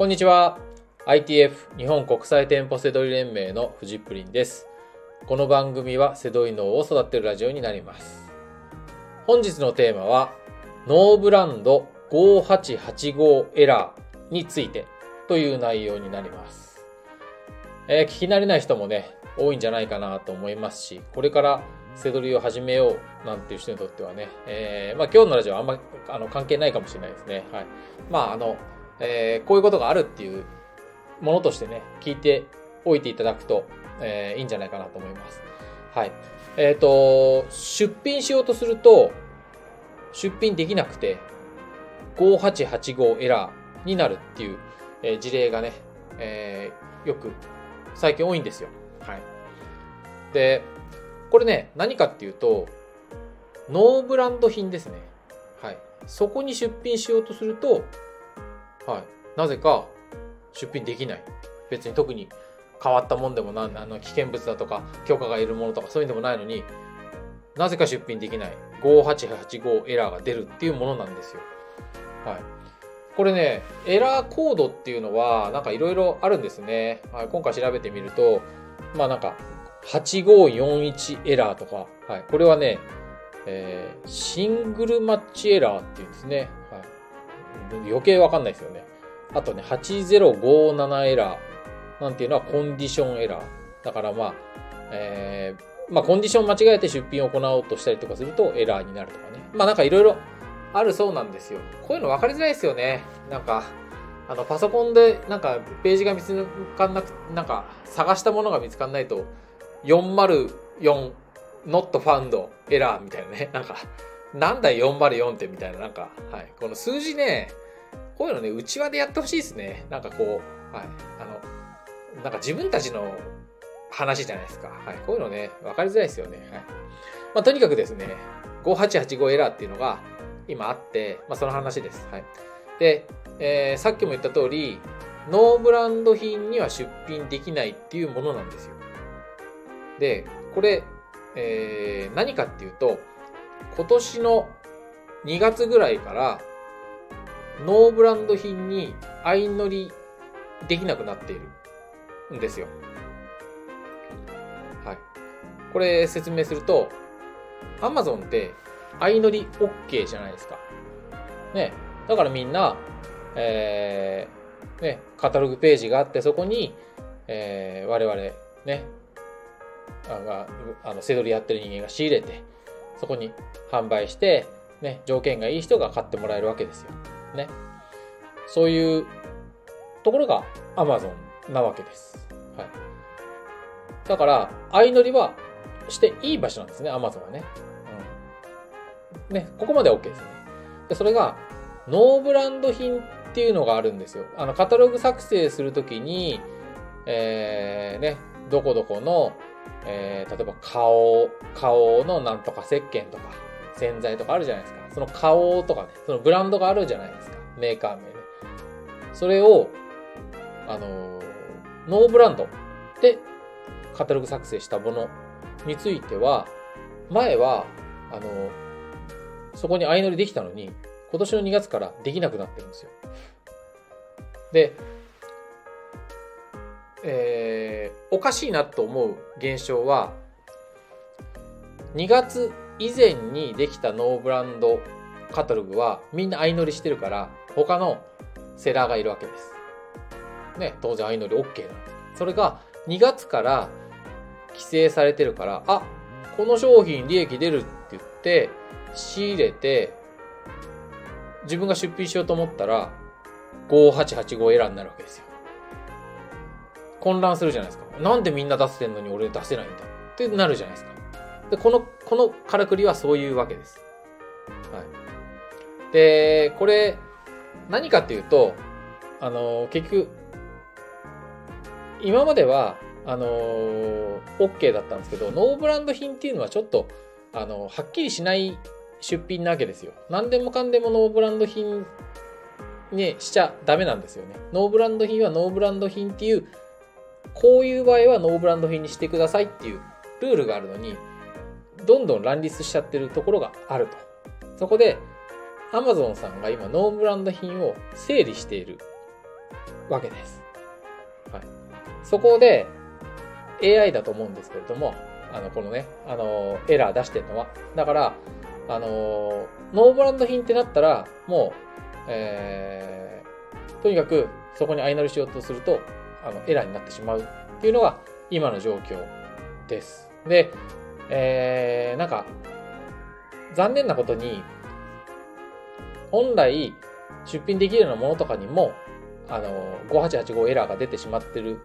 こんにちは。ITF 日本国際店舗セドリ連盟のフジプリンです。この番組はセドリ脳を育てるラジオになります。本日のテーマは、ノーブランド5885エラーについてという内容になります。えー聞き慣れない人もね、多いんじゃないかなと思いますし、これからセドリを始めようなんていう人にとってはね、えーまあ今日のラジオはあんまあの関係ないかもしれないですね。はい。まああの、えーこういうことがあるっていうものとしてね、聞いておいていただくと、えーいいんじゃないかなと思います。はい。えっ、と、出品しようとすると、出品できなくて、5885エラーになるっていう、え事例がね、えよく最近多いんですよ。はい。で、これね、何かっていうと、ノーブランド品ですね。はい。そこに出品しようとすると、はい。なぜか出品できない。別に特に変わったもんでもなんあの危険物だとか許可がいるものとかそういうのでもないのになぜか出品できない5885エラーが出るっていうものなんですよ。はい。これね、エラーコードっていうのはなんかいろいろあるんですね。はい、今回調べてみると、まあなんか8541エラーとか、はい、これはね、えーシングルマッチエラーっていうんですね。はい、余計わかんないですよね。あとね、8057エラーなんていうのはコンディションエラー。だからまあ、えーまあコンディション間違えて出品を行おうとしたりとかするとエラーになるとかね。まあなんかいろいろあるそうなんですよ。こういうの分かりづらいですよね。なんか、あのパソコンでなんかページが見つかんなく、なんか探したものが見つかんないと、404 not found エラーみたいなね。なんか、なんだ404ってみたいな、なんか、はい。この数字ね、こういうのね、内輪でやってほしいですね。なんかこう、はい。あの、なんか自分たちの話じゃないですか。はい。こういうのね、分かりづらいですよね。はい。まあ、とにかくですね、5885エラーっていうのが今あって、まあ、その話です。はい。で、えーさっきも言った通り、ノーブランド品には出品できないっていうものなんですよ。で、これ、えー何かっていうと、今年の2月ぐらいから、ノーブランド品に相乗りできなくなっているんですよ。はい。これ説明すると、Amazon って相乗り OK じゃないですか。ね。だからみんな、えーね、カタログページがあって、そこに、えー我々、ね、ああの、セドリやってる人間が仕入れて、そこに販売して、ね、条件がいい人が買ってもらえるわけですよ。ね。そういうところが Amazon なわけです。はい。だから、相乗りはしていい場所なんですね、Amazon はね。うん。ね、ここまでは OK ですね。で、それが、ノーブランド品っていうのがあるんですよ。あの、カタログ作成するときに、えー、ね、どこどこの、えー、例えば顔、顔のなんとか石鹸とか、洗剤とかあるじゃないですか。その顔とかね、そのブランドがあるじゃないですか。メーカー名ね。それを、あのノーブランドでカタログ作成したものについては、前は、あのそこに相乗りできたのに、今年の2月からできなくなってるんですよ。で、えーおかしいなと思う現象は、2月以前にできたノーブランドカタログはみんな相乗りしてるから、他のセラーがいるわけです。ね、当然相乗り OK なんです。それが2月から規制されてるから、あ、この商品利益出るって言って、仕入れて、自分が出品しようと思ったら、5885エラーになるわけですよ。混乱するじゃないですか。なんでみんな出してんのに俺出せないんだってなるじゃないですか。で、この、このからくりはそういうわけです。はい。で、これ、何かっていうと、あの、結局、今までは、あの、OK だったんですけど、ノーブランド品っていうのはちょっと、あの、はっきりしない出品なわけですよ。何でもかんでもノーブランド品にしちゃダメなんですよね。ノーブランド品はノーブランド品っていう、こういう場合はノーブランド品にしてくださいっていうルールがあるのに、どんどん乱立しちゃってるところがあると。そこで、Amazon さんが今ノーブランド品を整理しているわけです。はい。そこで AI だと思うんですけれども、あの、このね、あの、エラー出してるのは。だから、あの、ノーブランド品ってなったら、もう、えー、とにかくそこに相乗りしようとすると、あの、エラーになってしまうっていうのが今の状況です。で、えー、なんか、残念なことに、本来出品できるようなものとかにも、あの、5885エラーが出てしまってる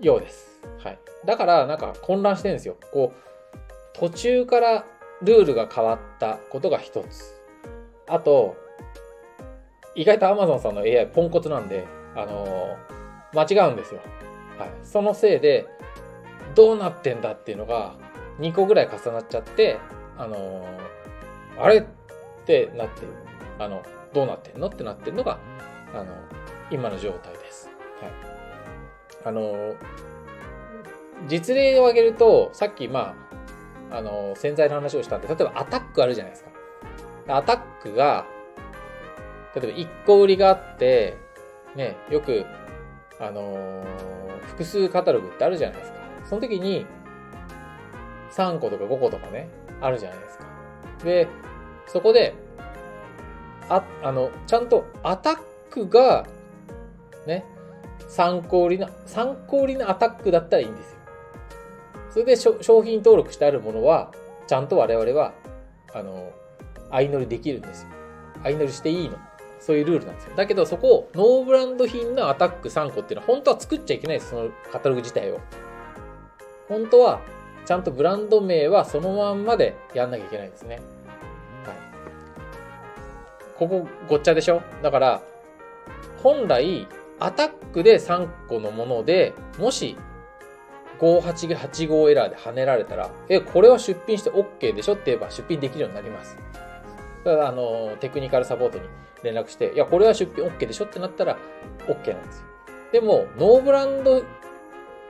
ようです。はい。だから、なんか混乱してるんですよ。こう、途中からルールが変わったことが一つ。あと、意外と Amazon さんの AI ポンコツなんで、あのー、間違うんですよ。はい。そのせいで、どうなってんだっていうのが2個ぐらい重なっちゃって、あのー、あれってなってる。あの、どうなってんのってなってるのが、あの、今の状態です。はい。あの、実例を挙げると、さっき、まあ、あの、洗剤の話をしたんで、例えばアタックあるじゃないですか。アタックが、例えば1個売りがあって、ね、よく、あの複数カタログってあるじゃないですか。その時に、3個とか5個とかね、あるじゃないですか。で、そこで、あ、あの、ちゃんとアタックが、ね、参考売りな、参考売りのアタックだったらいいんですよ。それで商品登録してあるものは、ちゃんと我々は、あの、相乗りできるんですよ。相乗りしていいの。そういうルールなんですよ。だけどそこをノーブランド品のアタック3個っていうのは本当は作っちゃいけないです。そのカタログ自体を。本当はちゃんとブランド名はそのまんまでやんなきゃいけないんですね。はい。ここごっちゃでしょ？だから、本来、アタックで3個のもので、もし、5885エラーで跳ねられたら、え、これは出品して OK でしょ？って言えば出品できるようになります。だ、あの、テクニカルサポートに連絡して、いや、これは出品 OK でしょ？ってなったら OK なんですよ。でも、ノーブランド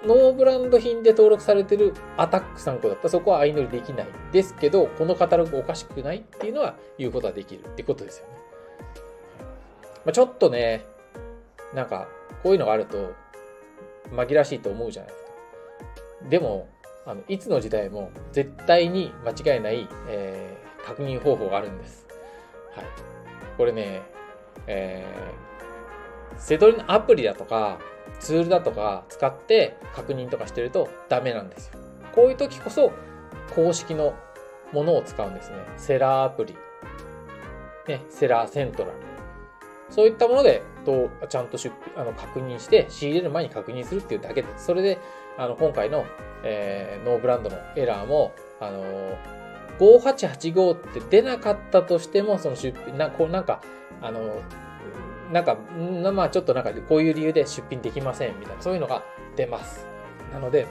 ノーブランド品で登録されてるアタック3個だったらそこは相乗りできないですけど、このカタログおかしくないっていうのは言うことはできるってことですよね。まあ、ちょっとね、なんか、こういうのがあると紛らわしいと思うじゃないですか。でも、あのいつの時代も絶対に間違いない、えー、確認方法があるんです。はい。これね、えー、セドリのアプリだとか、ツールだとか使って確認とかしてるとダメなんですよ。こういう時こそ公式のものを使うんですね。セラーアプリ。ね、セラーセントラル。そういったもので、どう、ちゃんと出あの確認して、仕入れる前に確認するっていうだけです。それで、あの、今回の、えー、ノーブランドのエラーも、あのー、5885って出なかったとしても、その出品、な、こうなんか、あの、なんか、まあちょっとなんかこういう理由で出品できませんみたいな、そういうのが出ます。なので、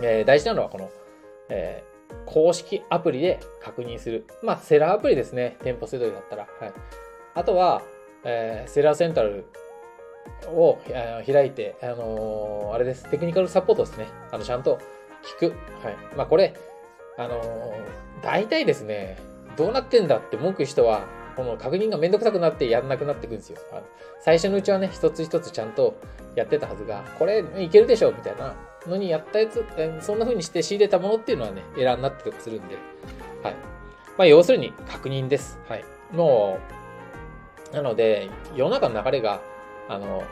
えー、大事なのはこの、えー、公式アプリで確認する。まあセラーアプリですね。店舗セドリだったら。はい。あとは、えー、セラーセンタルを、えー、開いて、あのー、あれです。テクニカルサポートですね。あの、ちゃんと聞く。はい。まあこれ、あのー、大体ですね、どうなってんだって文句人は、この確認がめんどくさくなってやんなくなっていくんですよ。最初のうちはね、一つ一つちゃんとやってたはずが、これいけるでしょみたいなのにやったやつ、そんな風にして仕入れたものっていうのはね、エラーになってとかするんで、はい。まあ、要するに確認です。はい。もう、なので、世の中の流れが、あの、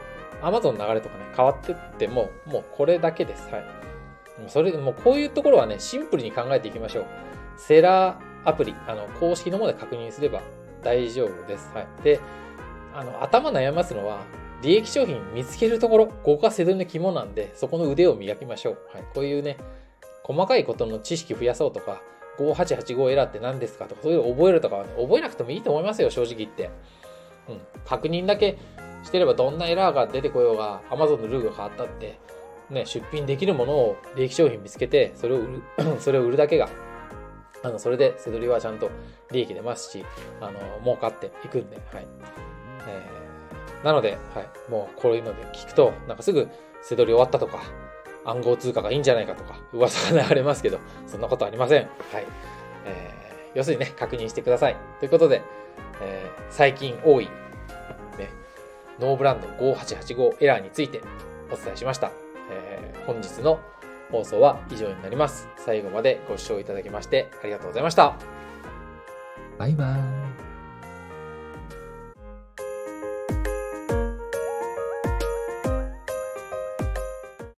Amazon の流れとかね、変わってっても、もうこれだけです。はい。それでもうこういうところはね、シンプルに考えていきましょう。セラーアプリ、あの、公式のもので確認すれば大丈夫です。はい。で、あの、頭悩ますのは、利益商品見つけるところ、ここがセドリの肝なんで、そこの腕を磨きましょう。はい。こういうね、細かいことの知識増やそうとか、5885エラーって何ですかとか、そういうの覚えるとかは、ね、覚えなくてもいいと思いますよ、正直言って。うん。確認だけしてればどんなエラーが出てこようが、Amazon のルールが変わったって、ね、出品できるものを利益商品見つけて、それを売る、それを売るだけがあの、それで、せどりはちゃんと利益出ますし、あの、儲かっていくんで、はい。えー、なので、はい。もう、こういうので聞くと、なんかすぐ、せどり終わったとか、暗号通貨がいいんじゃないかとか、噂が流れますけど、そんなことありません。はい。えー、要するにね、確認してください。ということで、えー、最近多い、ね、ノーブランド5885エラーについてお伝えしました。えー、本日の放送は以上になります。最後までご視聴いただきましてありがとうございました。バイバーイ。